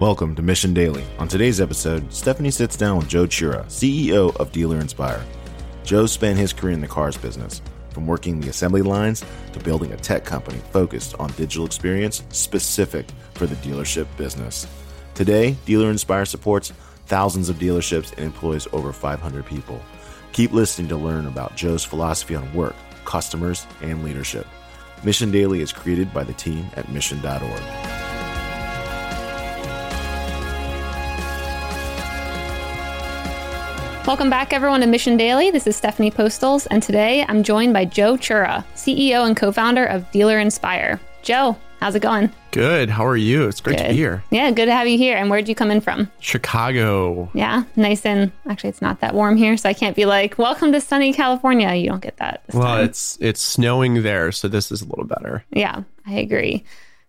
Welcome to Mission Daily. On today's episode, Stephanie sits down with Joe Chura, CEO of Dealer Inspire. Joe spent his career in the cars business, from working the assembly lines to building a tech company focused on digital experience specific for the dealership business. Today, Dealer Inspire supports thousands of dealerships and employs over 500 people. Keep listening to learn about Joe's philosophy on work, customers, and leadership. Mission Daily is created by the team at mission.org. Welcome back, everyone, to Mission Daily. This is Stephanie Postles, and today I'm joined by Joe Chura, CEO and co founder of Dealer Inspire. Joe, how's it going? Good. How are you? It's great good. to be here. Yeah, good to have you here. And where'd you come in from? Chicago. Yeah, nice and actually, it's not that warm here, so I can't be like, "Welcome to sunny California." You don't get that. well, time. it's it's snowing there, so this is a little better. Yeah, I agree.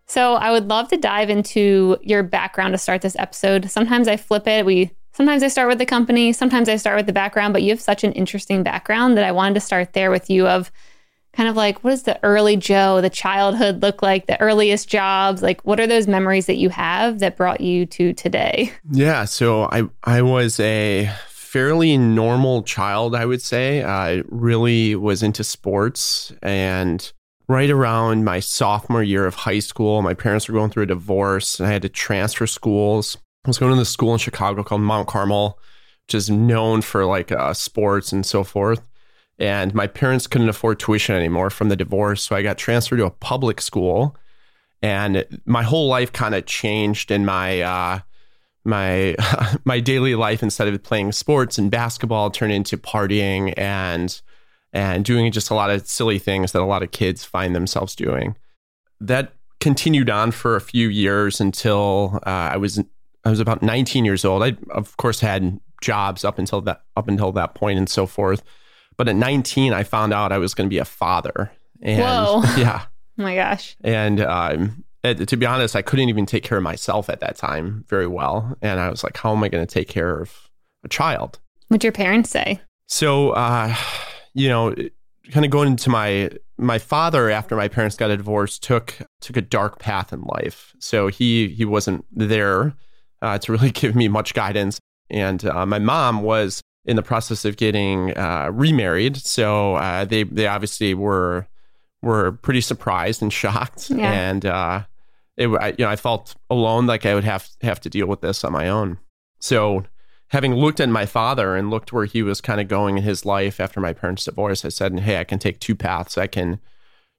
So I would love to dive into your background to start this episode. Sometimes I flip it. We sometimes I start with the company, sometimes I start with the background, but you have such an interesting background that I wanted to start there with you of kind of like what does the early Joe, the childhood look like, the earliest jobs? Like what are those memories that you have that brought you to today? Yeah, so I I was a fairly normal child, I would say. I really was into sports and right around my sophomore year of high school, my parents were going through a divorce and I had to transfer schools. I was going to the school in Chicago called Mount Carmel, which is known for like uh, sports and so forth. And my parents couldn't afford tuition anymore from the divorce. So I got transferred to a public school. And my whole life kind of changed in my, uh, my my daily life instead of playing sports and basketball turned into partying and and doing just a lot of silly things that a lot of kids find themselves doing. That continued on for a few years until uh, I was I was about 19 years old. I of course had jobs up until that up until that point and so forth. But at 19, I found out I was going to be a father. And Whoa. yeah. Oh my gosh. And um, to be honest, I couldn't even take care of myself at that time very well. And I was like, how am I going to take care of a child? What'd your parents say? So, uh, you know, kind of going into my my father after my parents got a divorce took took a dark path in life. So he he wasn't there uh, to really give me much guidance. And uh, my mom was in the process of getting uh, remarried, so uh, they they obviously were were pretty surprised and shocked. Yeah. And uh, it, I, you know, I felt alone, like I would have have to deal with this on my own. So having looked at my father and looked where he was kind of going in his life after my parents' divorce, I said, "Hey, I can take two paths. I can,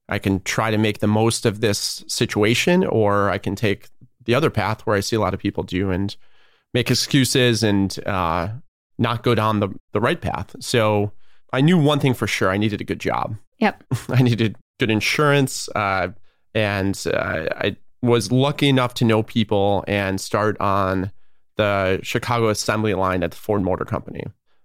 I can try to make the most of this situation, or I can take the other path where I see a lot of people do and make excuses and uh, not go down the the right path." So I knew one thing for sure: I needed a good job. Yep. I needed good insurance, uh, and uh, I was lucky enough to know people and start on the Chicago assembly line at the Ford Motor Company.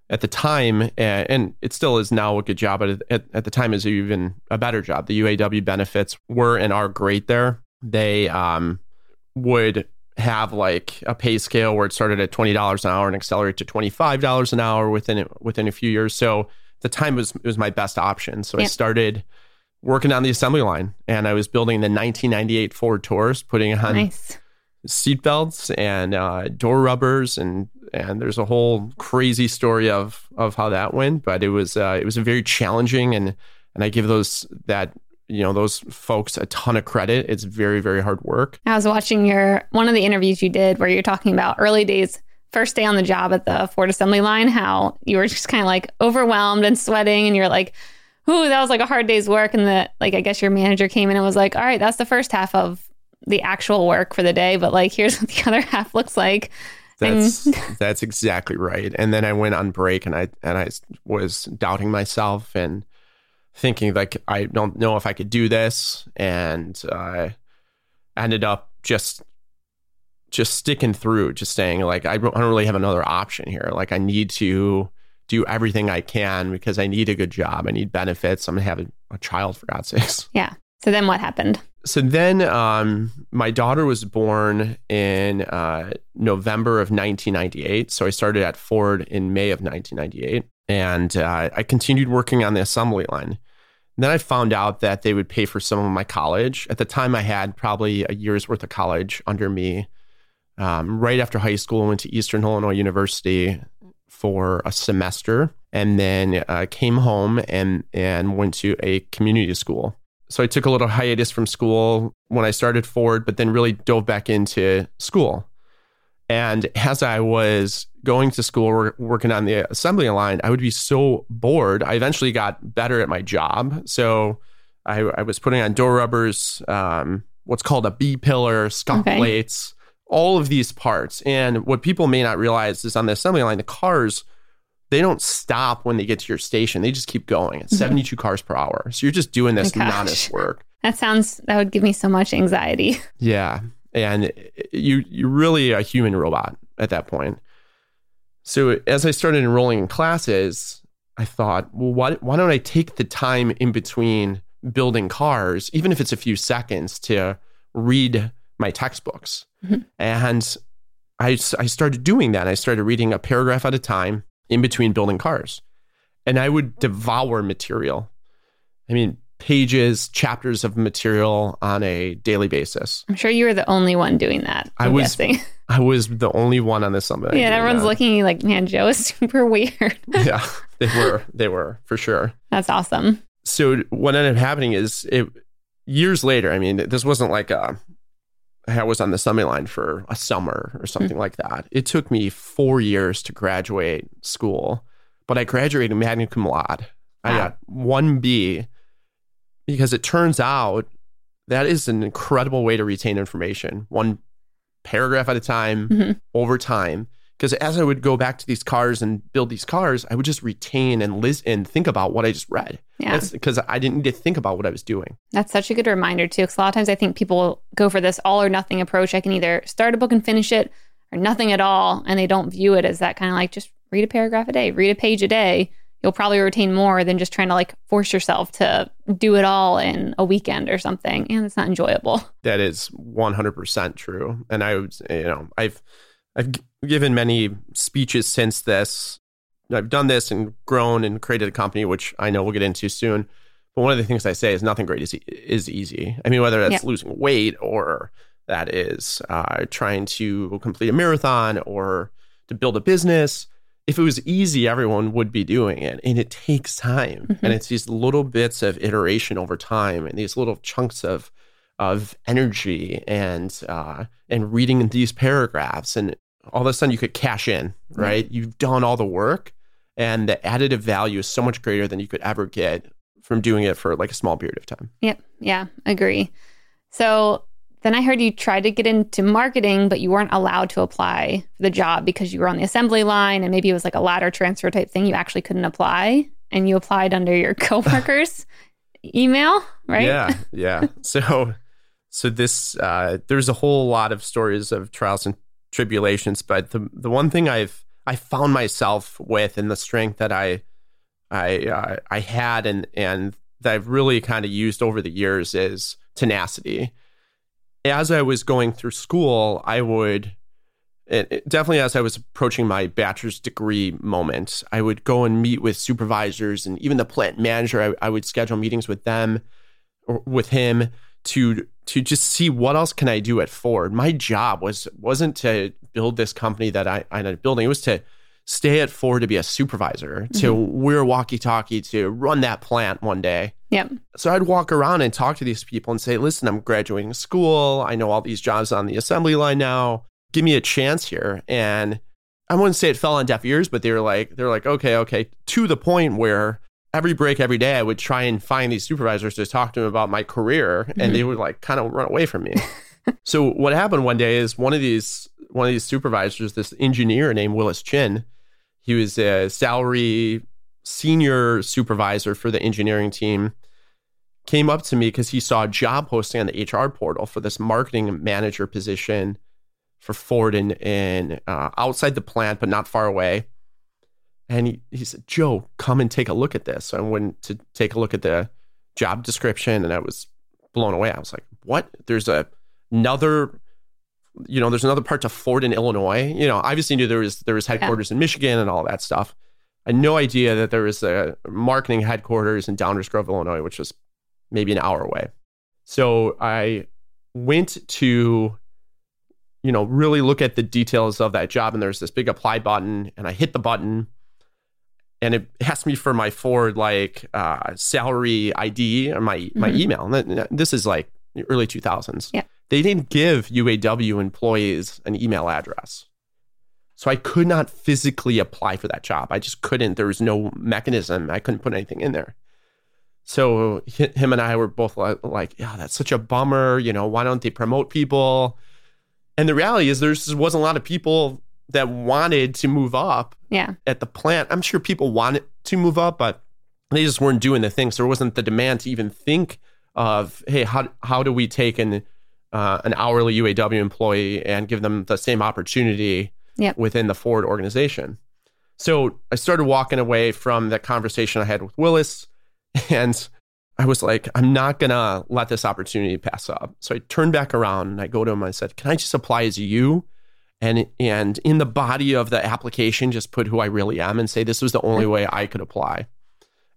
At the time, and it still is now a good job, but at, at the time is even a better job. The UAW benefits were and are great there. They um, would have like a pay scale where it started at twenty dollars an hour and accelerate to twenty five dollars an hour within within a few years. So the time was was my best option. So Yeah. I started working on the assembly line, and I was building the 1998 Ford Taurus, putting on Nice. seat belts and uh, door rubbers and and there's a whole crazy story of of how that went but it was uh, it was a very challenging and and I give those that you know those folks a ton of credit it's very very hard work I was watching your one of the interviews you did where you're talking about early days, first day on the job at the Ford assembly line, how you were just kind of like overwhelmed and sweating, and you're like, "Ooh, that was like a hard day's work." And the like, I guess your manager came in and was like, "All right, that's the first half of the actual work for the day, but like, here's what the other half looks like." that's that's exactly right and then I went on break and I and I was doubting myself and thinking like I don't know if I could do this and I ended up just just sticking through just saying like I don't I don't really have another option here like I need to do everything I can because I need a good job I need benefits I'm gonna have a, a child for God's sakes Yeah. So then what happened? so then um, my daughter was born in uh, November of 1998. So I started at Ford in May of 1998. And uh, I continued working on the assembly line. Then I found out that they would pay for some of my college. At the time, I had probably a year's worth of college under me Um, right after high school, I went to Eastern Illinois University for a semester, and then uh, came home and and went to a community school. So I took a little hiatus from school when I started Ford, but then really dove back into school. And as I was going to school, or working on the assembly line, I would be so bored. I eventually got better at my job. So I, I was putting on door rubbers, um, what's called a B pillar, scuff okay. plates, all of these parts. And what people may not realize is on the assembly line, the cars, they don't stop when they get to your station. They just keep going at mm-hmm. 72 cars per hour. So you're just doing this oh monotonous work. That sounds, that would give me so much anxiety. Yeah and you you're really a human robot at that point. So as I started enrolling in classes, I thought, well, why, why don't I take the time in between building cars, even if it's a few seconds, to read my textbooks? Mm-hmm. And I, I started doing that. I started reading a paragraph at a time in between building cars. And I would devour material. I mean, pages, chapters of material on a daily basis. I'm sure you were the only one doing that. I'm I was. Guessing. I was the only one on this summit. Yeah, everyone's that. looking like, man, Joe is super weird. yeah, they were. They were for sure. That's awesome. So what ended up happening is it years later. I mean, this wasn't like a. I was on the summit line for a summer or something mm-hmm. like that. It took me four years to graduate school, but I graduated magna cum laude. Wow. I got one B because it turns out that is an incredible way to retain information one paragraph at a time mm-hmm. over time. Because as i would go back to these cars and build these cars i would just retain and listen and think about what i just read. Yeah. Because i didn't need to think about what i was doing. That's such a good reminder too because a lot of times i think people go for this all or nothing approach. I can either start a book and finish it or nothing at all and they don't view it as that kind of like just read a paragraph a day read a page a day you'll probably retain more than just trying to like force yourself to do it all in a weekend or something. And it's not enjoyable. That is 100% true. And I would, you know, I've, I've given many speeches since this. I've done this and grown and created a company, which I know we'll get into soon. But one of the things I say is nothing great is, is easy. I mean, whether that's yeah. losing weight or that is uh, trying to complete a marathon or to build a business if it was easy, everyone would be doing it. And it takes time. Mm-hmm. And it's these little bits of iteration over time and these little chunks of of energy and uh, and reading these paragraphs. And all of a sudden you could cash in, right? You've done all the work and the additive value is so much greater than you could ever get from doing it for like a small period of time. Yep. Yeah, agree. So then I heard you tried to get into marketing, but you weren't allowed to apply for the job because you were on the assembly line and maybe it was like a ladder transfer type thing. You actually couldn't apply and you applied under your coworkers' email, right? Yeah. Yeah. So, so this, uh, there's a whole lot of stories of trials and tribulations, but the, the one thing I've, I found myself with and the strength that I, I, uh, I had and, and that I've really kind of used over the years is tenacity as I was going through school, I would it, definitely as I was approaching my bachelor's degree moment, I would go and meet with supervisors and even the plant manager. I, I would schedule meetings with them or with him to to just see what else can I do at Ford. My job was wasn't to build this company that I, I ended up building. It was to stay at Ford to be a supervisor, mm-hmm. to wear walkie talkie, to run that plant one day. Yep. So I'd walk around and talk to these people and say, listen, I'm graduating school. I know all these jobs on the assembly line now. Give me a chance here. And I wouldn't say it fell on deaf ears, but they were like, they're like, okay, okay, to the point where every break, every day, I would try and find these supervisors to talk to them about my career, mm-hmm. and they would like kind of run away from me. so what happened one day is one of these one of these supervisors, this engineer named Willis Chin, he was a salary senior supervisor for the engineering team. Came up to me because he saw a job posting on the HR portal for this marketing manager position for Ford in, in uh, outside the plant, but not far away. And he, he said, Joe, come and take a look at this. So I went to take a look at the job description and I was blown away. I was like, what? There's a, another you know, there's another part to Ford in Illinois. You know, obviously knew there was there was headquarters yeah. in Michigan and all that stuff. I had no idea that there was a marketing headquarters in Downers Grove, Illinois, which was maybe an hour away. So I went to, you know, really look at the details of that job. And there's this big apply button, and I hit the button, and it asked me for my Ford like uh, salary ID or my my Mhm. email. And this is like early 2000s. Yeah. They didn't give UAW employees an email address. So I could not physically apply for that job. I just couldn't. There was no mechanism. I couldn't put anything in there. So him and I were both like, yeah, that's such a bummer. You know, why don't they promote people? And the reality is, there just wasn't a lot of people that wanted to move up Yeah. at the plant. I'm sure people wanted to move up, but they just weren't doing the things. There wasn't the demand to even think of, hey, how how do we take an uh, an hourly UAW employee and give them the same opportunity Yep. within the Ford organization? So I started walking away from that conversation I had with Willis, and I was like, I'm not gonna let this opportunity pass up. So I turned back around and I go to him. I said, Can I just apply as you? And and in the body of the application, just put who I really am and say this was the only way I could apply.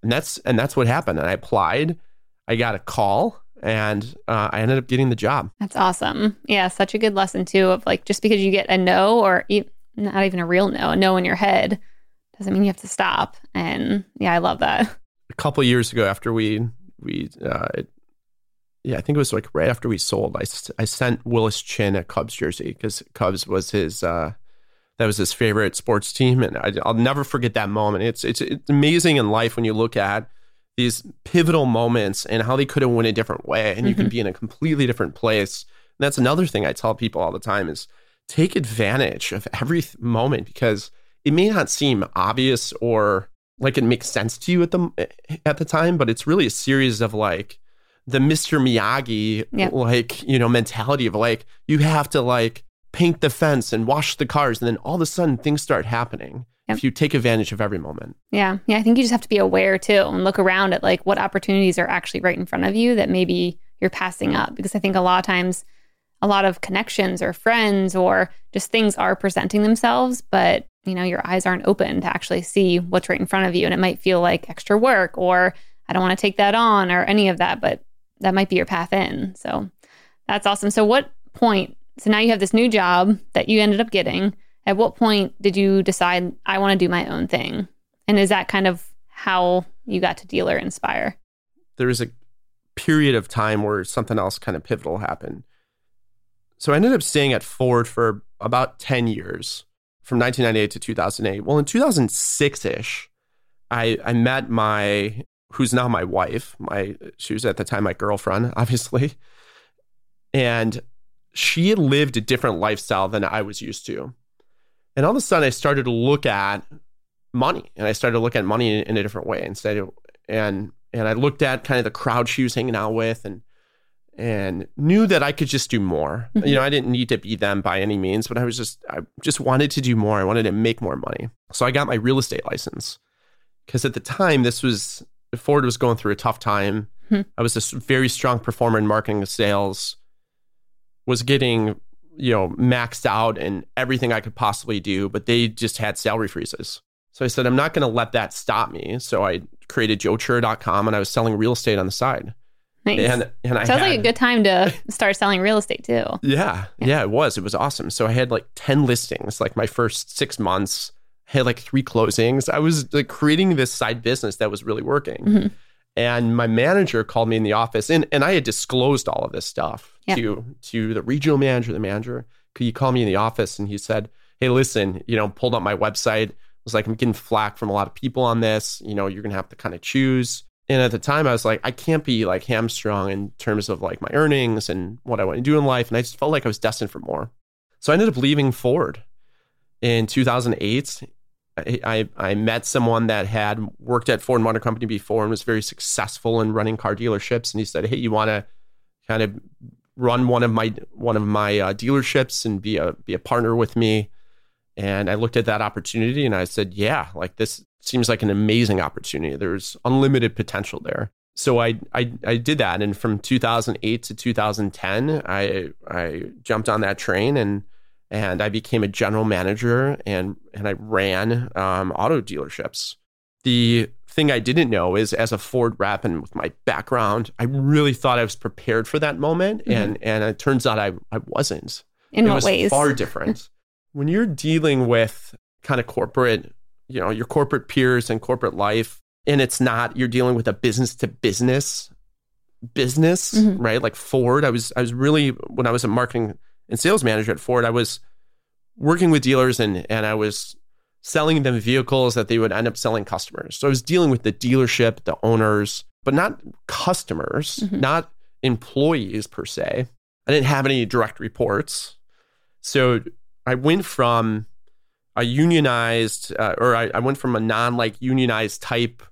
And that's and that's what happened. And I applied. I got a call, and uh, I ended up getting the job. That's awesome. Yeah, such a good lesson too of like just because you get a no or e- not even a real no, a no in your head doesn't mean you have to stop. And yeah, I love that. A couple years ago, after we we uh, yeah, I think it was like right after we sold. I, I sent Willis Chin a Cubs jersey because Cubs was his uh, that was his favorite sports team, and I, I'll never forget that moment. It's it's it's amazing in life when you look at these pivotal moments and how they could have went a different way, and you can mm-hmm. be in a completely different place. And that's another thing I tell people all the time is take advantage of every th- moment because it may not seem obvious or like it makes sense to you at the eh, at the time, but it's really a series of like the Mr. Miyagi Yeah. like you know mentality of like you have to like paint the fence and wash the cars, and then all of a sudden things start happening Yep. if you take advantage of every moment. Yeah. Yeah. I think you just have to be aware too and look around at like what opportunities are actually right in front of you that maybe you're passing up. Because I think a lot of times, a lot of connections or friends or just things are presenting themselves, but you know, your eyes aren't open to actually see what's right in front of you. And it might feel like extra work or I don't want to take that on or any of that, but that might be your path in. So that's awesome. So, what point? So now you have this new job that you ended up getting. At what point did you decide I want to do my own thing? And is that kind of how you got to Dealer Inspire? there was a period of time where something else kind of pivotal happened. So I ended up staying at Ford for about 10 years from 1998 to 2008. Well, in 2006 ish, I, I met my, who's now my wife, my, she was at the time my girlfriend, obviously. And she lived a different lifestyle than I was used to. And all of a sudden, I started to look at money and I started to look at money in, in a different way instead of, and and I looked at kind of the crowd she was hanging out with and and knew that I could just do more. Mhm. You know, I didn't need to be them by any means, but I was just I just wanted to do more. I wanted to make more money. So I got my real estate license. Cuz at the time this was Ford was going through a tough time. Hmm. I was a very strong performer in marketing and sales. Was getting, you know, maxed out and everything I could possibly do, but they just had salary freezes. So I said, I'm not going to let that stop me. So I created joechura.com and I was selling real estate on the side. Nice. And and I Sounds had, like a good time to start selling real estate too. yeah, Yeah. yeah, it was. It was awesome. So I had like 10 listings, like my first six months, I had like three closings. I was like creating this side business that was really working. Mhm. And my manager called me in the office and, and I had disclosed all of this stuff Yeah. to to the regional manager, the manager. He called me in the office and he said, Hey, listen, you know, pulled up my website. was like, I'm getting flack from a lot of people on this. You know, you're gonna have to kind of choose. And at the time, I was like, I can't be like hamstrung in terms of like my earnings and what I want to do in life. And I just felt like I was destined for more. So I ended up leaving Ford in 2008. I, I, met someone that had worked at Ford Motor Company before and was very successful in running car dealerships. And he said, Hey, you want to kind of run one of my one of my uh, dealerships and be a be a partner with me? And I looked at that opportunity and I said, yeah, like this seems like an amazing opportunity. There's unlimited potential there. So I, I I did that, and from 2008 to 2010, I I jumped on that train and and I became a general manager and and I ran um, auto dealerships. The thing I didn't know is as a Ford rep and with my background, I really thought I was prepared for that moment, Mhm. and and it turns out I I wasn't. In it what was ways? far different. when you're dealing with kind of corporate, you know, your corporate peers and corporate life, and it's not you're dealing with a business to business business, Mhm. right? Like Ford, I was I was really when I was a marketing and sales manager at Ford, I was working with dealers and and I was selling them vehicles that they would end up selling customers. So I was dealing with the dealership, the owners, but not customers, Mhm. not employees per se. I didn't have any direct reports. So I went from a unionized, uh, or I, I went from a non like unionized type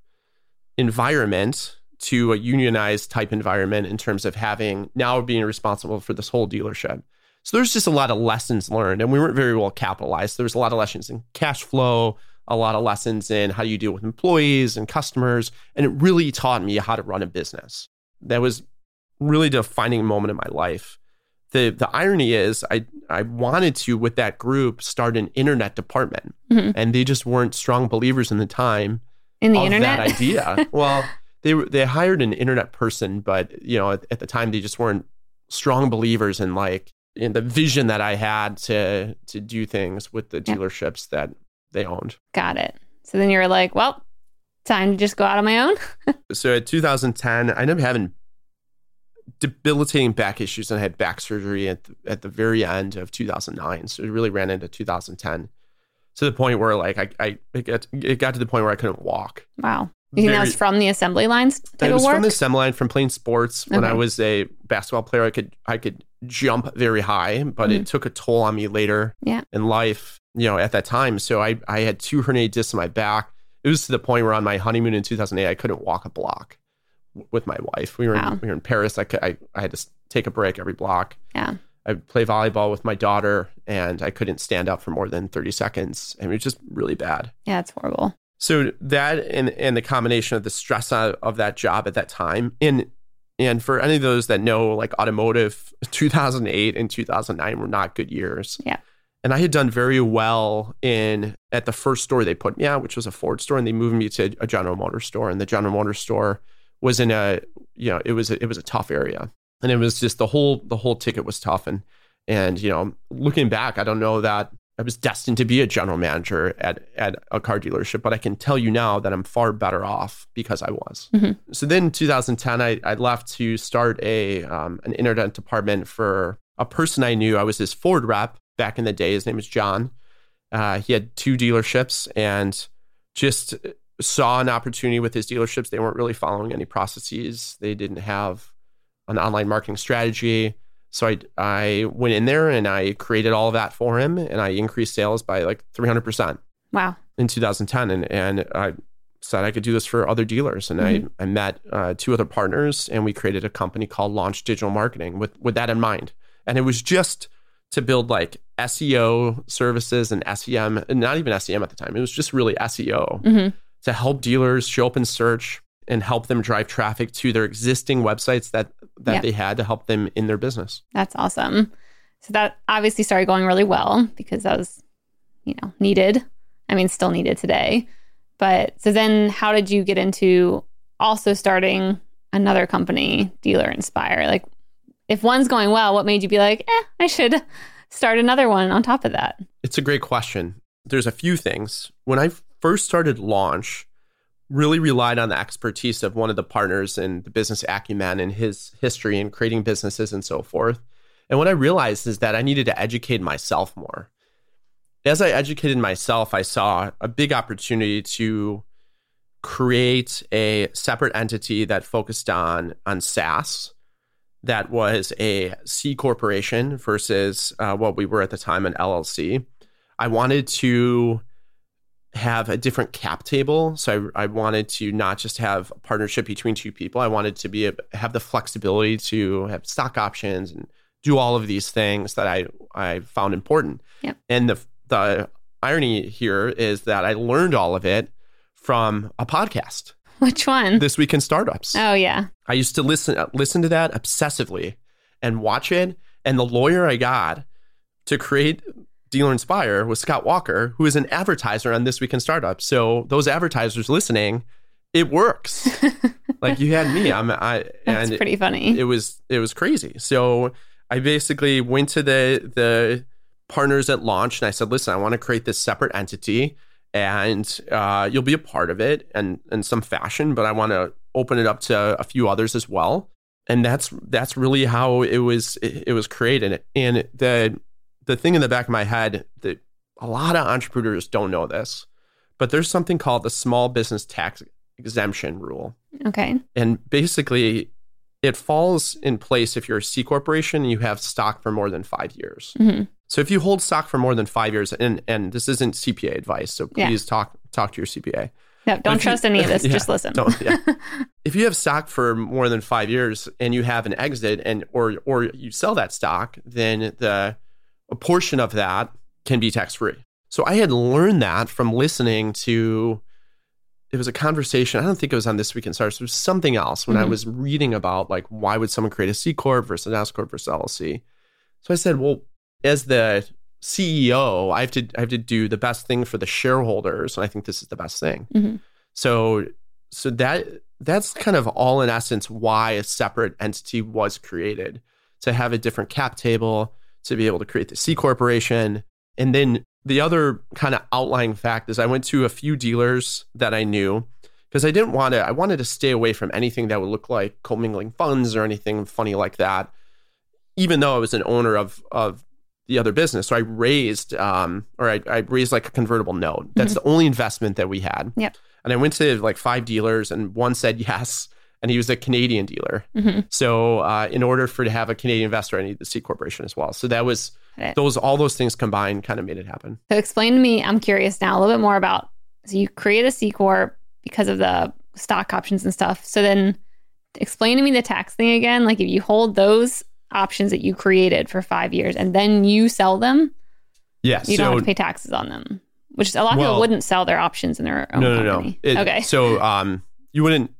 environment to a unionized type environment in terms of having now being responsible for this whole dealership. So there's just a lot of lessons learned, and we weren't very well capitalized. There was a lot of lessons in cash flow, a lot of lessons in how you deal with employees and customers, and it really taught me how to run a business. That was really a defining moment in my life. The the irony is I I wanted to with that group start an internet department Mhm. and they just weren't strong believers in the time In the internet? that idea. well, they they hired an internet person, but you know at, at the time they just weren't strong believers in like in the vision that I had to to do things with the Yeah. dealerships that they owned. Got it. So then you were like, well, time to just go out on my own. So at 2010, I ended up having debilitating back issues and I had back surgery at the, at the very end of 2009. So it really ran into 2010 to the point where like I, I it, got, it got to the point where I couldn't walk. Wow. You think that was from the assembly lines it was work? from the assembly line from playing sports. When I was a basketball player, I could I could jump very high, but it took a toll on me later Mm-hmm. Yeah. in life. You know, at that time, so I I had two herniated discs in my back. It was to the point where on my honeymoon in 2008, I couldn't walk a block with my wife. We were Wow. in, we were in Paris. I could I, I had to take a break every block. yeah. I would play volleyball with my daughter, and I couldn't stand up for more than 30 seconds. and it was just really bad. Yeah, it's horrible. So that and and the combination of the stress of, of that job at that time, and and for any of those that know, like automotive, 2008 and 2009 were not good years. Yeah. And I had done very well in at the first store they put me at, which was a Ford store, and they moved me to a General Motors store, and the General Motors store was in a you know it was a, it was a tough area, and it was just the whole the whole ticket was tough, and and you know looking back, I don't know that I was destined to be a general manager at, at a car dealership, but I can tell you now that I'm far better off because I was. Mhm. So then in 2010, I, I left to start a um, an internet department for a person I knew. I was his Ford rep back in the day. His name was John. Uh, he had two dealerships and just saw an opportunity with his dealerships. They weren't really following any processes. They didn't have an online marketing strategy. So I I went in there and I created all of that for him and I increased sales by like 300% Wow. in 2010 and and I said I could do this for other dealers and I I met uh, two other partners and we created a company called Launch Digital Marketing with with that in mind. And it was just to build like SEO services and SEM, and not even SEM at the time. It was just really SEO hmm to help dealers show up in search and help them drive traffic to their existing websites that that Yeah. they had to help them in their business. That's awesome. So that obviously started going really well because that was, you know, needed. I mean, still needed today. But so then how did you get into also starting another company, Dealer Inspire? Like, if one's going well, what made you be like, eh, I should start another one on top of that? It's a great question. There's a few things. When I first started Launch, really relied on the expertise of one of the partners in the business acumen and his history in creating businesses and so forth. And what I realized is that I needed to educate myself more. As I educated myself, I saw a big opportunity to create a separate entity that focused on on SaaS that was a C corporation versus uh, what we were at the time an LLC. I wanted to have a different cap table, so I, I wanted to not just have a partnership between two people. I wanted to be a, have the flexibility to have stock options and do all of these things that I I found important. Yep. And the the irony here is that I learned all of it from a podcast, Which one? This Week in Startups. oh, yeah. I used to listen listen to that obsessively and watch it. And the lawyer I got to create Dealer Inspire was Scott Walker, who is an advertiser on This Week in Startup. So those advertisers listening, it works. like you had me. I'm I That's and pretty funny. it was it was crazy. So I basically went to the the partners at launch and I said, listen, I want to create this separate entity and uh, you'll be a part of it and in some fashion, but I want to open it up to a few others as well. And that's that's really how it was it, it was created. And the the thing in the back of my head that a lot of entrepreneurs don't know this, but there's something called the small business tax exemption rule. Okay. And basically, it falls in place if you're a C corporation and you have stock for more than five years. hmm So if you hold stock for more than five years, and and this isn't CPA advice, so Yeah. please talk talk to your CPA. No, don't if you- trust any of this. Yeah, Just listen. Yeah. if you have stock for more than five years and you have an exit and or or you sell that stock, then the a portion of that can be tax free. So I had learned that from listening to it was a conversation. I don't think it was on this week in startups. It was something else when I Mhm. was reading about like why would someone create a C corp versus an S corp versus LLC. So I said, well, as the CEO, I have to I have to do the best thing for the shareholders, and I think this is the best thing. Mhm. So so that that's kind of all in essence why a separate entity was created to have a different cap table, to be able to create the C corporation, and then the other kind of outlying fact is I went to a few dealers that I knew because I didn't want to I wanted to stay away from anything that would look like commingling funds or anything funny like that even though I was an owner of of the other business. So I raised um or I, I raised like a convertible note. That's the only investment that we had. Yep. And I went to like five dealers and one said yes. And he was a Canadian dealer. hmm So uh, in order for to have a Canadian investor, I need the C corporation as well. So that was those all those things combined kind of made it happen. So explain to me, I'm curious now a little bit more about so you create a C Corp because of the stock options and stuff. So then explain to me the tax thing again. Like if you hold those options that you created for five years and then you sell them, Yeah. you don't have to pay taxes on them. Which a lot of Well- people wouldn't sell their options in their own no, no, company. no. It- okay. So um, you wouldn't.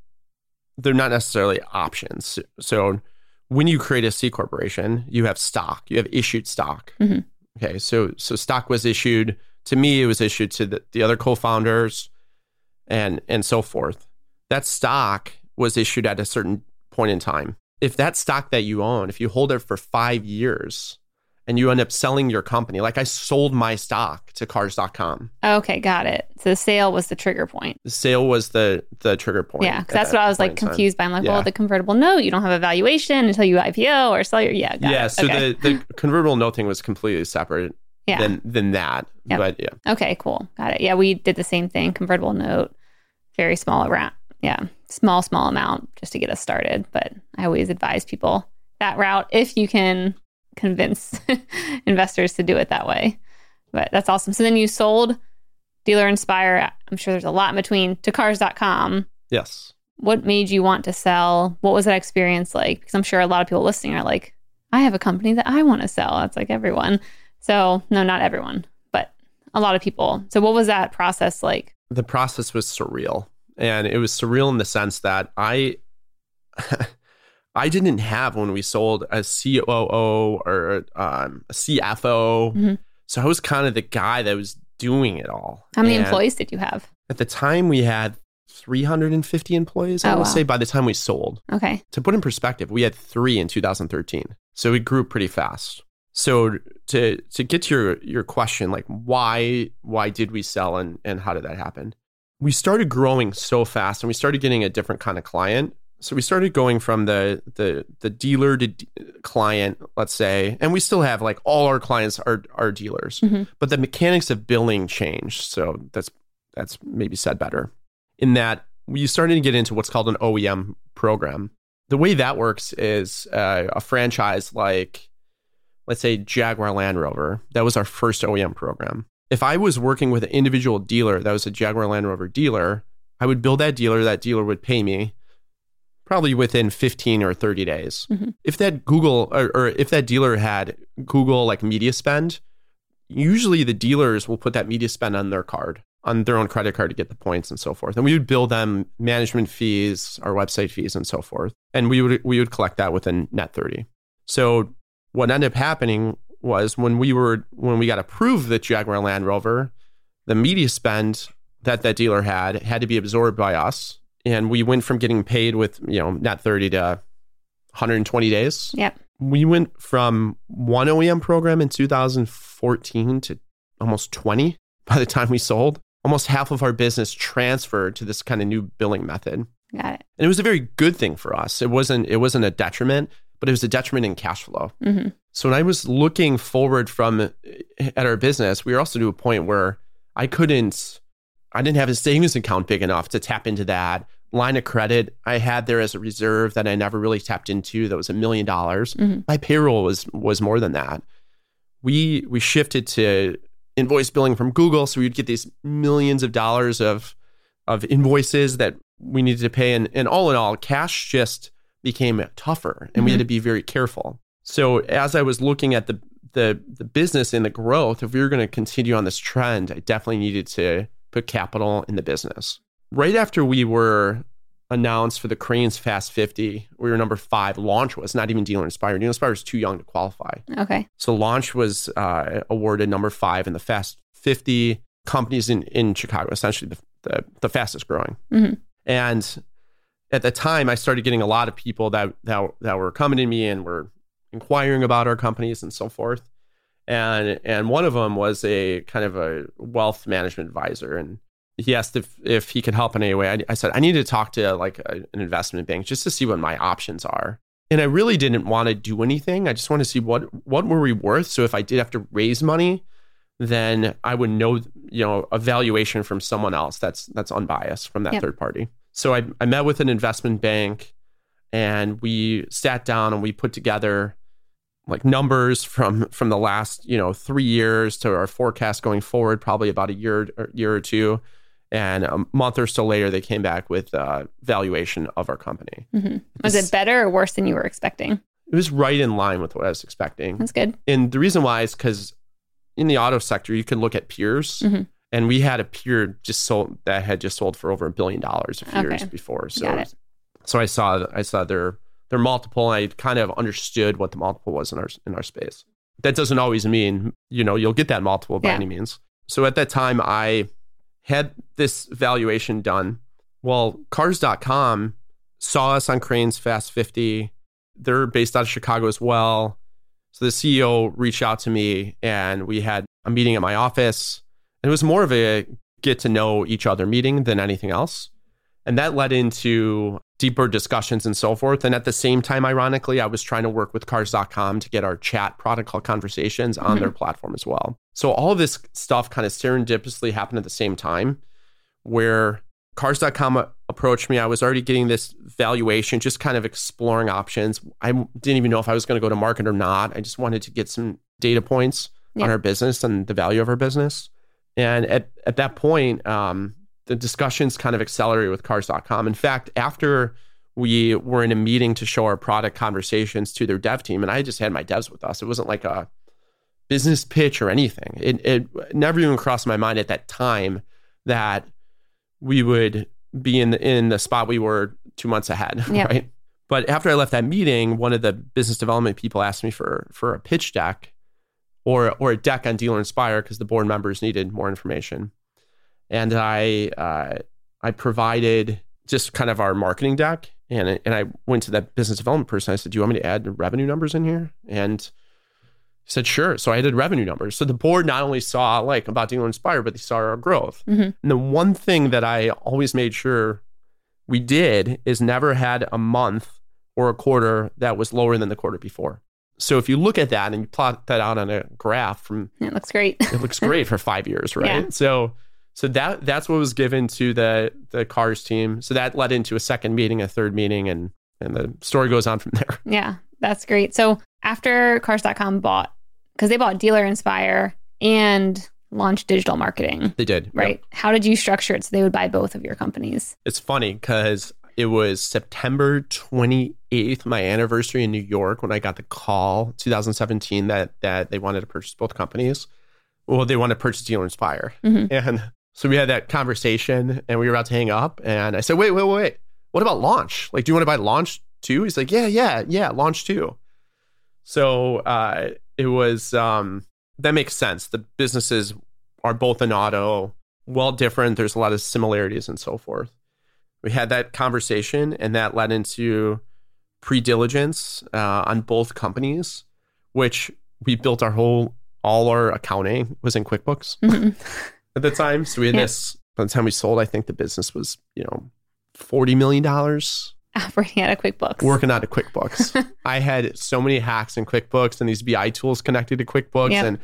They're not necessarily options. So when you create a C corporation, you have stock. You have issued stock. Mhm. Okay. So so stock was issued to me. It was issued to the, the other co-founders, and and so forth. That stock was issued at a certain point in time. If that stock that you own, if you hold it for five years, and you end up selling your company, like I sold my stock to Cars.com. Okay, got it. So the sale was the trigger point. The sale was the the trigger point. yeah, because that's that what I was like point in time. confused by. I'm like, Yeah. well, the convertible note, you don't have a valuation until you IPO or sell your. Yeah, got yeah, it. so okay. the, the convertible note thing was completely separate yeah. than than that. Yep. But yeah, Okay, cool. Got it. Yeah, we did the same thing. Convertible note, very small amount. Yeah, small, small amount just to get us started. But I always advise people that route if you can convince investors to do it that way. But that's awesome. So then you sold Dealer Inspire. I'm sure there's a lot in between to cars.com. yes. What made you want to sell? What was that experience like? Because I'm sure a lot of people listening are like, I have a company that I want to sell. That's like everyone. So, no, not everyone, but a lot of people. So, what was that process like? The process was surreal, and it was surreal in the sense that I. I didn't have when we sold a COO or um, a CFO. Mhm. So I was kind of the guy that was doing it all. How many And employees did you have? At the time, we had 350 employees, I Oh, will wow. say, by the time we sold. Okay. to put in perspective, we had three in 2013. So we grew pretty fast. So to to get to your your question, like why why did we sell and and how did that happen? We started growing so fast and we started getting a different kind of client. So we started going from the the the dealer to d- client, let's say, and we still have like all our clients are are dealers, Mhm. but the mechanics of billing changed. So that's that's maybe said better. In that we started to get into what's called an OEM program. The way that works is uh, a franchise like, let's say Jaguar Land Rover. That was our first OEM program. If I was working with an individual dealer that was a Jaguar Land Rover dealer, I would build that dealer. That dealer would pay me probably within 15 or 30 days. Mhm. If that Google or, or if that dealer had Google like media spend, usually the dealers will put that media spend on their card, on their own credit card to get the points and so forth. And we would bill them management fees, our website fees, and so forth. And we would we would collect that within net 30. So what ended up happening was when we were when we got approved the Jaguar Land Rover, the media spend that that dealer had had to be absorbed by us. And we went from getting paid with, you know, net 30 to 120 days. Yep. we went from one OEM program in 2014 to almost 20 by the time we sold. Almost half of our business transferred to this kind of new billing method. Got it. And it was a very good thing for us. It wasn't it wasn't a detriment, but it was a detriment in cash flow. hmm So when I was looking forward from at our business, we were also to a point where I couldn't I didn't have a savings account big enough to tap into that line of credit I had there as a reserve that I never really tapped into that was a million dollars. Mhm. My payroll was was more than that. We we shifted to invoice billing from Google so we'd get these millions of dollars of of invoices that we needed to pay and, and all in all cash just became tougher and we had to be very careful. So as I was looking at the the the business and the growth, if we were going to continue on this trend, I definitely needed to put capital in the business. Right after we were announced for the Crain's Fast 50, we were number five. Launch was not even Dealer Inspire. Dealer Inspire was too young to qualify. Okay. So Launch was uh, awarded number five in the Fast 50 companies in, in Chicago, essentially the, the, the fastest growing. Mhm. And at the time, I started getting a lot of people that, that, that were coming to me and were inquiring about our companies and so forth. And, and one of them was a kind of a wealth management advisor. And he asked if, if he could help in any way. I, I said, I need to talk to like a, an investment bank just to see what my options are and I really didn't want to do anything. I just want to see what what were we worth. So if I did have to raise money, then I would know, you know, a valuation from someone else that's that's unbiased from that Yep. third party. So I I met with an investment bank, and we sat down and we put together like numbers from from the last you know three years to our forecast going forward, probably about a year or year or two. And a month or so later, they came back with uh, valuation of our company. hmm Was it better or worse than you were expecting? It was right in line with what I was expecting. That's good. And the reason why is because in the auto sector, you can look at peers, Mhm. and we had a peer just sold that had just sold for over a billion dollars a few years before. So, Got it. so I saw I saw their their multiple, and I kind of understood what the multiple was in our in our space. That doesn't always mean you know you'll get that multiple by Yeah. any means. So at that time, I had this valuation done. Well, Cars.com saw us on Crain's Fast 50. They're based out of Chicago as well. So the CEO reached out to me and we had a meeting at my office. And it was more of a get to know each other meeting than anything else. And that led into deeper discussions and so forth. And at the same time, ironically, I was trying to work with cars.com to get our chat product called Conversations on their platform as well. So all of this stuff kind of serendipitously happened at the same time where cars.com approached me. I was already getting this valuation, just kind of exploring options. I didn't even know if I was going to go to market or not. I just wanted to get some data points Yeah. on our business and the value of our business. And at, at that point, um, the discussions kind of accelerated with cars.com. In fact, after we were in a meeting to show our product conversations to their dev team, and I just had my devs with us. It wasn't like a business pitch or anything. It, it never even crossed my mind at that time that we would be in the, in the spot we were two months ahead, Yep. right? But after I left that meeting, one of the business development people asked me for for a pitch deck or or a deck on Dealer Inspire because the board members needed more information, and I uh, I provided just kind of our marketing deck, and I- and I went to that business development person. I said, "Do you want me to add revenue numbers in here?" And he said, "Sure." So I added revenue numbers. So the board not only saw like about Dealer Inspire, but they saw our growth. Mhm. And the one thing that I always made sure we did is never had a month or a quarter that was lower than the quarter before. So if you look at that and you plot that out on a graph from It looks great. it looks great for five years, right? Yeah. So so that that's what was given to the the cars team. So that led into a second meeting, a third meeting, and and the story goes on from there. Yeah, that's great. So after cars.com bought, because they bought Dealer Inspire and Launch digital marketing, They did. Yep. right? How did you structure it so they would buy both of your companies? It's funny because it was September 28th, my anniversary in New York, when I got the call 2017 that that they wanted to purchase both companies. Well, they wanted to purchase Dealer Inspire. Mhm. And so we had that conversation and we were about to hang up. And I said, wait, wait, wait, wait. What about launch? Like, do you want to buy launch too? He's like, yeah, yeah, yeah, launch too. So uh, it was, um, that makes sense. The businesses are both in auto, well different. There's a lot of similarities and so forth we had that conversation and that led into pre diligence uh, on both companies, which we built our whole, all our accounting was in QuickBooks Mhm. at the time. So we had Yeah. this, by the time we sold, I think the business was, you know, $40 million Operating out of QuickBooks. working out of QuickBooks. I had so many hacks in QuickBooks and these BI tools connected to QuickBooks Yep. and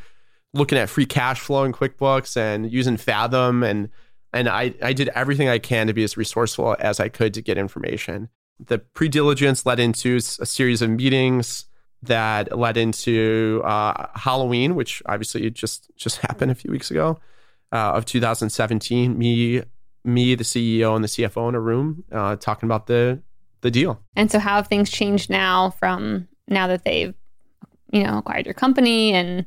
looking at free cash flow in QuickBooks and using Fathom and and I, I did everything I can to be as resourceful as I could to get information. The pre diligence led into a series of meetings that led into uh, Halloween, which obviously just just happened a few weeks ago uh, of 2017. Me, me, the CEO and the CFO in a room uh, talking about the the deal. And so, how have things changed now from now that they've, you know, acquired your company and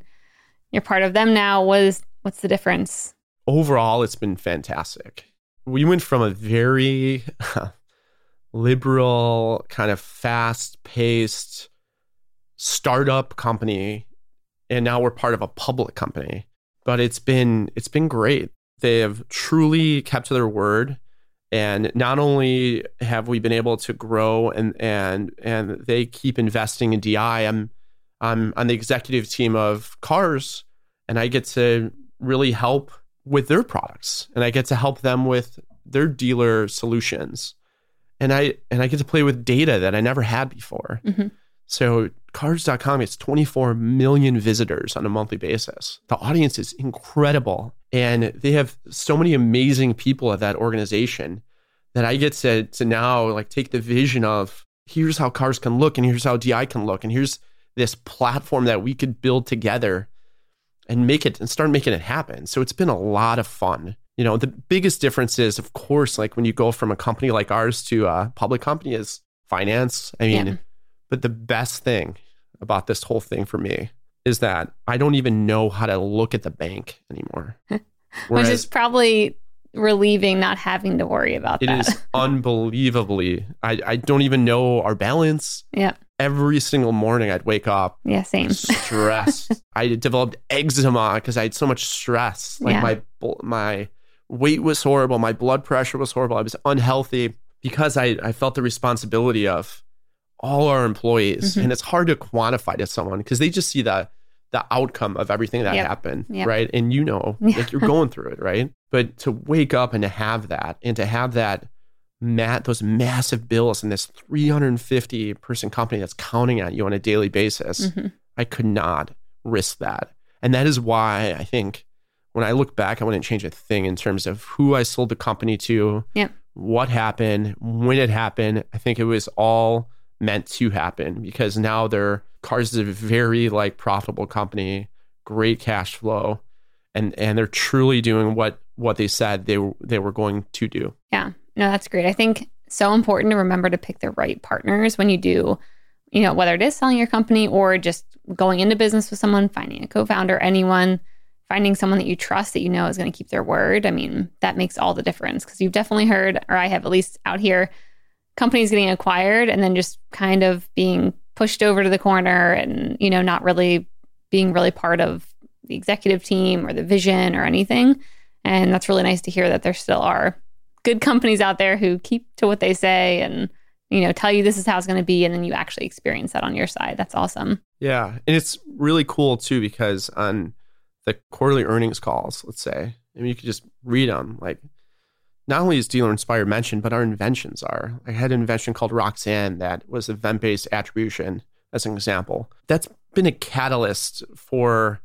you're part of them now? Was what's the difference? overall, it's been fantastic. We went from a very liberal, kind of fast paced startup company, and now we're part of a public company. But it's been it's been great. They have truly kept to their word. And not only have we been able to grow and and and they keep investing in DI. I'm I'm on the executive team of Cars, and I get to really help with their products and I get to help them with their dealer solutions. And I and I get to play with data that I never had before. Mhm. So cars.com gets 24 million visitors on a monthly basis. The audience is incredible and they have so many amazing people at that organization that I get to to now like take the vision of here's how cars can look and here's how DI can look and here's this platform that we could build together and make it and start making it happen. So it's been a lot of fun. You know, the biggest difference is, of course, like when you go from a company like ours to a public company is finance. I mean, Yeah. but the best thing about this whole thing for me is that I don't even know how to look at the bank anymore. Which is probably relieving not having to worry about it that. is unbelievably, I, I don't even know our balance. yeah. Every single morning I'd wake up Yeah. Same. stressed. I developed eczema because I had so much stress. Like Yeah. my my weight was horrible, my blood pressure was horrible. I was unhealthy because I I felt the responsibility of all our employees, Mhm. and it's hard to quantify to someone because they just see the the outcome of everything that Yep. happened, Yep. right? And you know, Yeah. like you're going through it, right? But to wake up and to have that, and to have that mat those massive bills in this 350 person company that's counting on you on a daily basis Mhm. I could not risk that. And that is why I think when I look back, I wouldn't change a thing in terms of who I sold the company to, Yep. what happened, when it happened. I think it was all meant to happen because now their cars is a very like profitable company, great cash flow, and and they're truly doing what what they said they were they were going to do. Yeah. No, that's great. I think so important to remember to pick the right partners when you do, you know, whether it is selling your company or just going into business with someone, finding a co-founder, anyone, finding someone that you trust that you know is going to keep their word. I mean, that makes all the difference because you've definitely heard, or I have at least out here, companies getting acquired and then just kind of being pushed over to the corner and, you know, not really being really part of the executive team or the vision or anything. And that's really nice to hear that there still are good companies out there who keep to what they say and you know tell you this is how it's going to be and then you actually experience that on your side that's awesome Yeah, and it's really cool too because on the quarterly earnings calls, let's say, I mean, you could just read them. Like, not only is Dealer Inspire mentioned, but our inventions are. I had an invention called Roxanne that was event based attribution, as an example. That's been a catalyst for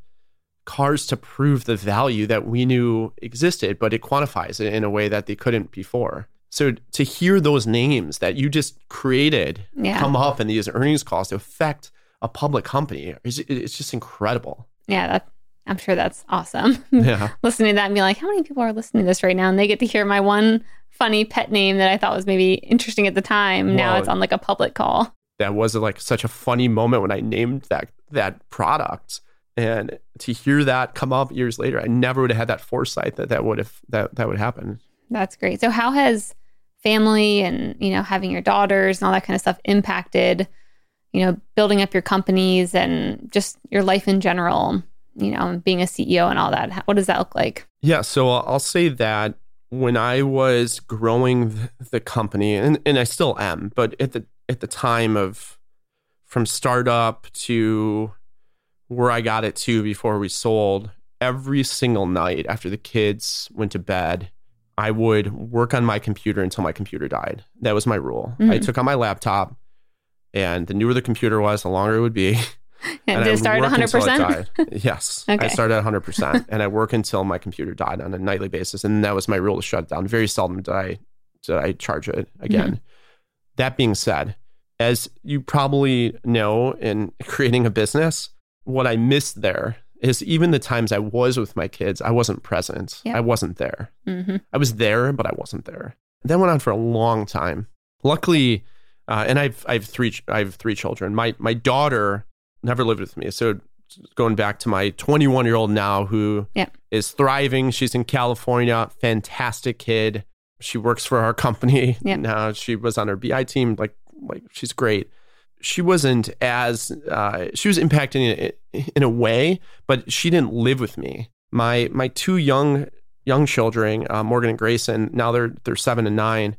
cars to prove the value that we knew existed, but it quantifies it in a way that they couldn't before. So to hear those names that you just created yeah come up in these earnings calls to affect a public company is it's just incredible. yeah that i'm sure that's awesome Yeah. listening to that and be like how many people are listening to this right now and they get to hear my one funny pet name that i thought was maybe interesting at the time now it's on like a public call That was like such a funny moment when I named that that product. And to hear that come up years later, I never would have had that foresight that that would have that that would happen. That's great. So how has family and, you know, having your daughters and all that kind of stuff impacted, you know, building up your companies and just your life in general, you know, being a CEO and all that? What does that look like? Yeah, so I'll say that when I was growing the company, and, and I still am, but at the at the time of from startup to where I got it to before we sold, every single night after the kids went to bed, I would work on my computer until my computer died. That was my rule. I Mhm. took on my laptop, and the newer the computer was, the longer it would be. And it start at work until it 100%? died. Yes. Okay. I started at 100%, and I work until my computer died on a nightly basis. And that was my rule to shut down. Very seldom did I, did I charge it again. That being said, as you probably know in creating a business, what I missed there is even the times I was with my kids, I wasn't present. Yeah. I wasn't there. hmm I was there, but I wasn't there. That went on for a long time. Luckily, uh, and I've I've three I have three children. My my daughter never lived with me, so going back to my 21 year old now who is Yeah. thriving. She's in California, fantastic kid. She works for our company Yeah. now. She was on our BI team. Like like she's great. She wasn't as uh, she was impacting in, in a way, but she didn't live with me. My my two young young children, uh, Morgan and Grayson, now they're they're seven and nine.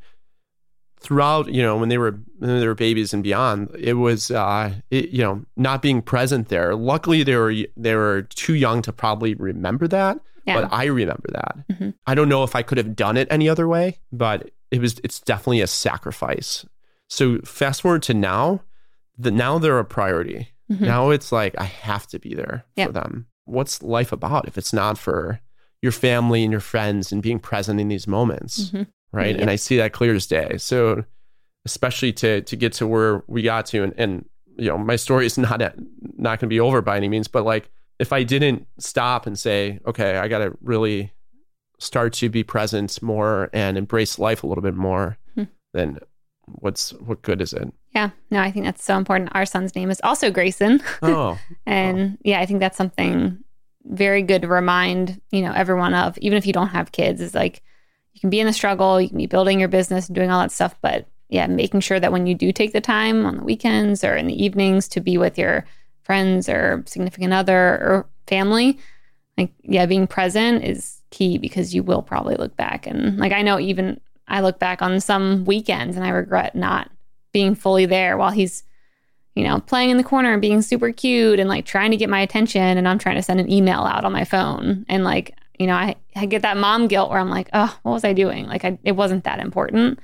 Throughout, you know, when they were when they were babies and beyond, it was uh, it, you know not being present there. Luckily, they were they were too young to probably remember that, Yeah. but I remember that. Mhm. I don't know if I could have done it any other way, but it was it's definitely a sacrifice. So fast forward to now, the now they're a priority. Mhm. Now it's like I have to be there Yep. for them. What's life about if it's not for your family and your friends and being present in these moments, Mhm. Right? Yep. And I see that clear as day. So especially to to get to where we got to, and, and you know, my story is not at, not going to be over by any means, but like if I didn't stop and say, okay, I got to really start to be present more and embrace life a little bit more, Hmm. then what's what good is it? Yeah. No, I think that's so important. Our son's name is also Grayson. Oh, And yeah, I think that's something very good to remind, you know, everyone of, even if you don't have kids, is like can be in the struggle, you can be building your business and doing all that stuff, but yeah, making sure that when you do take the time on the weekends or in the evenings to be with your friends or significant other or family, like yeah, being present is key because you will probably look back. And like I know even I look back on some weekends and I regret not being fully there while he's you know, playing in the corner and being super cute and like trying to get my attention and I'm trying to send an email out on my phone. And like, you know, I, I get that mom guilt where I'm like, oh, what was I doing? Like I, it wasn't that important.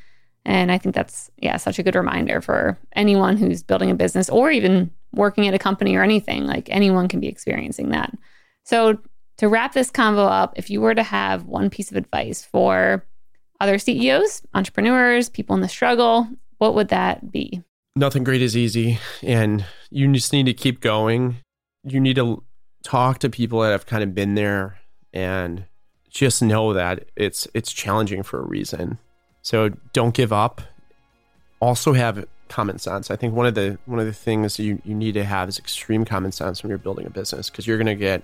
And I think that's yeah, such a good reminder for anyone who's building a business or even working at a company or anything. Like anyone can be experiencing that. So to wrap this convo up, if you were to have one piece of advice for other CEOs, entrepreneurs, people in the struggle, what would that be? nothing great is easy and you just need to keep going you need to talk to people that have kind of been there and just know that it's it's challenging for a reason so don't give up also have common sense i think one of the one of the things you, you need to have is extreme common sense when you're building a business because you're going to get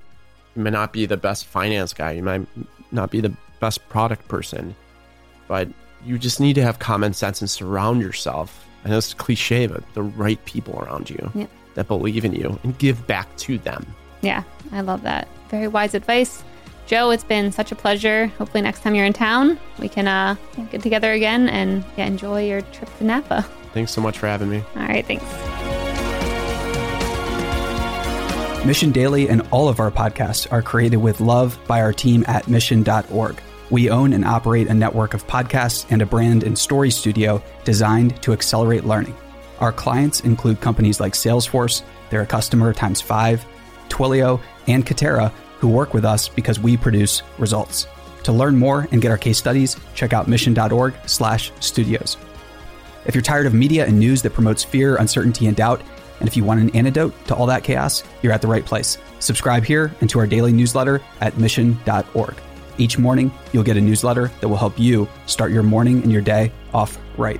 you may not be the best finance guy you might not be the best product person but you just need to have common sense and surround yourself I know it's cliche, but the right people around you Yep. that believe in you and give back to them. Yeah, I love that. Very wise advice. Joe, it's been such a pleasure. Hopefully, next time you're in town, we can uh, get together again and yeah, enjoy your trip to Napa. Thanks so much for having me. All right, thanks. Mission Daily and all of our podcasts are created with love by our team at mission.org. We own and operate a network of podcasts and a brand and story studio designed to accelerate learning. Our clients include companies like Salesforce, they're a customer times five, Twilio, and Katerra, who work with us because we produce results. To learn more and get our case studies, check out mission.org/studios. If you're tired of media and news that promotes fear, uncertainty, and doubt, and if you want an antidote to all that chaos, you're at the right place. Subscribe here and to our daily newsletter at mission.org. Each morning, you'll get a newsletter that will help you start your morning and your day off right.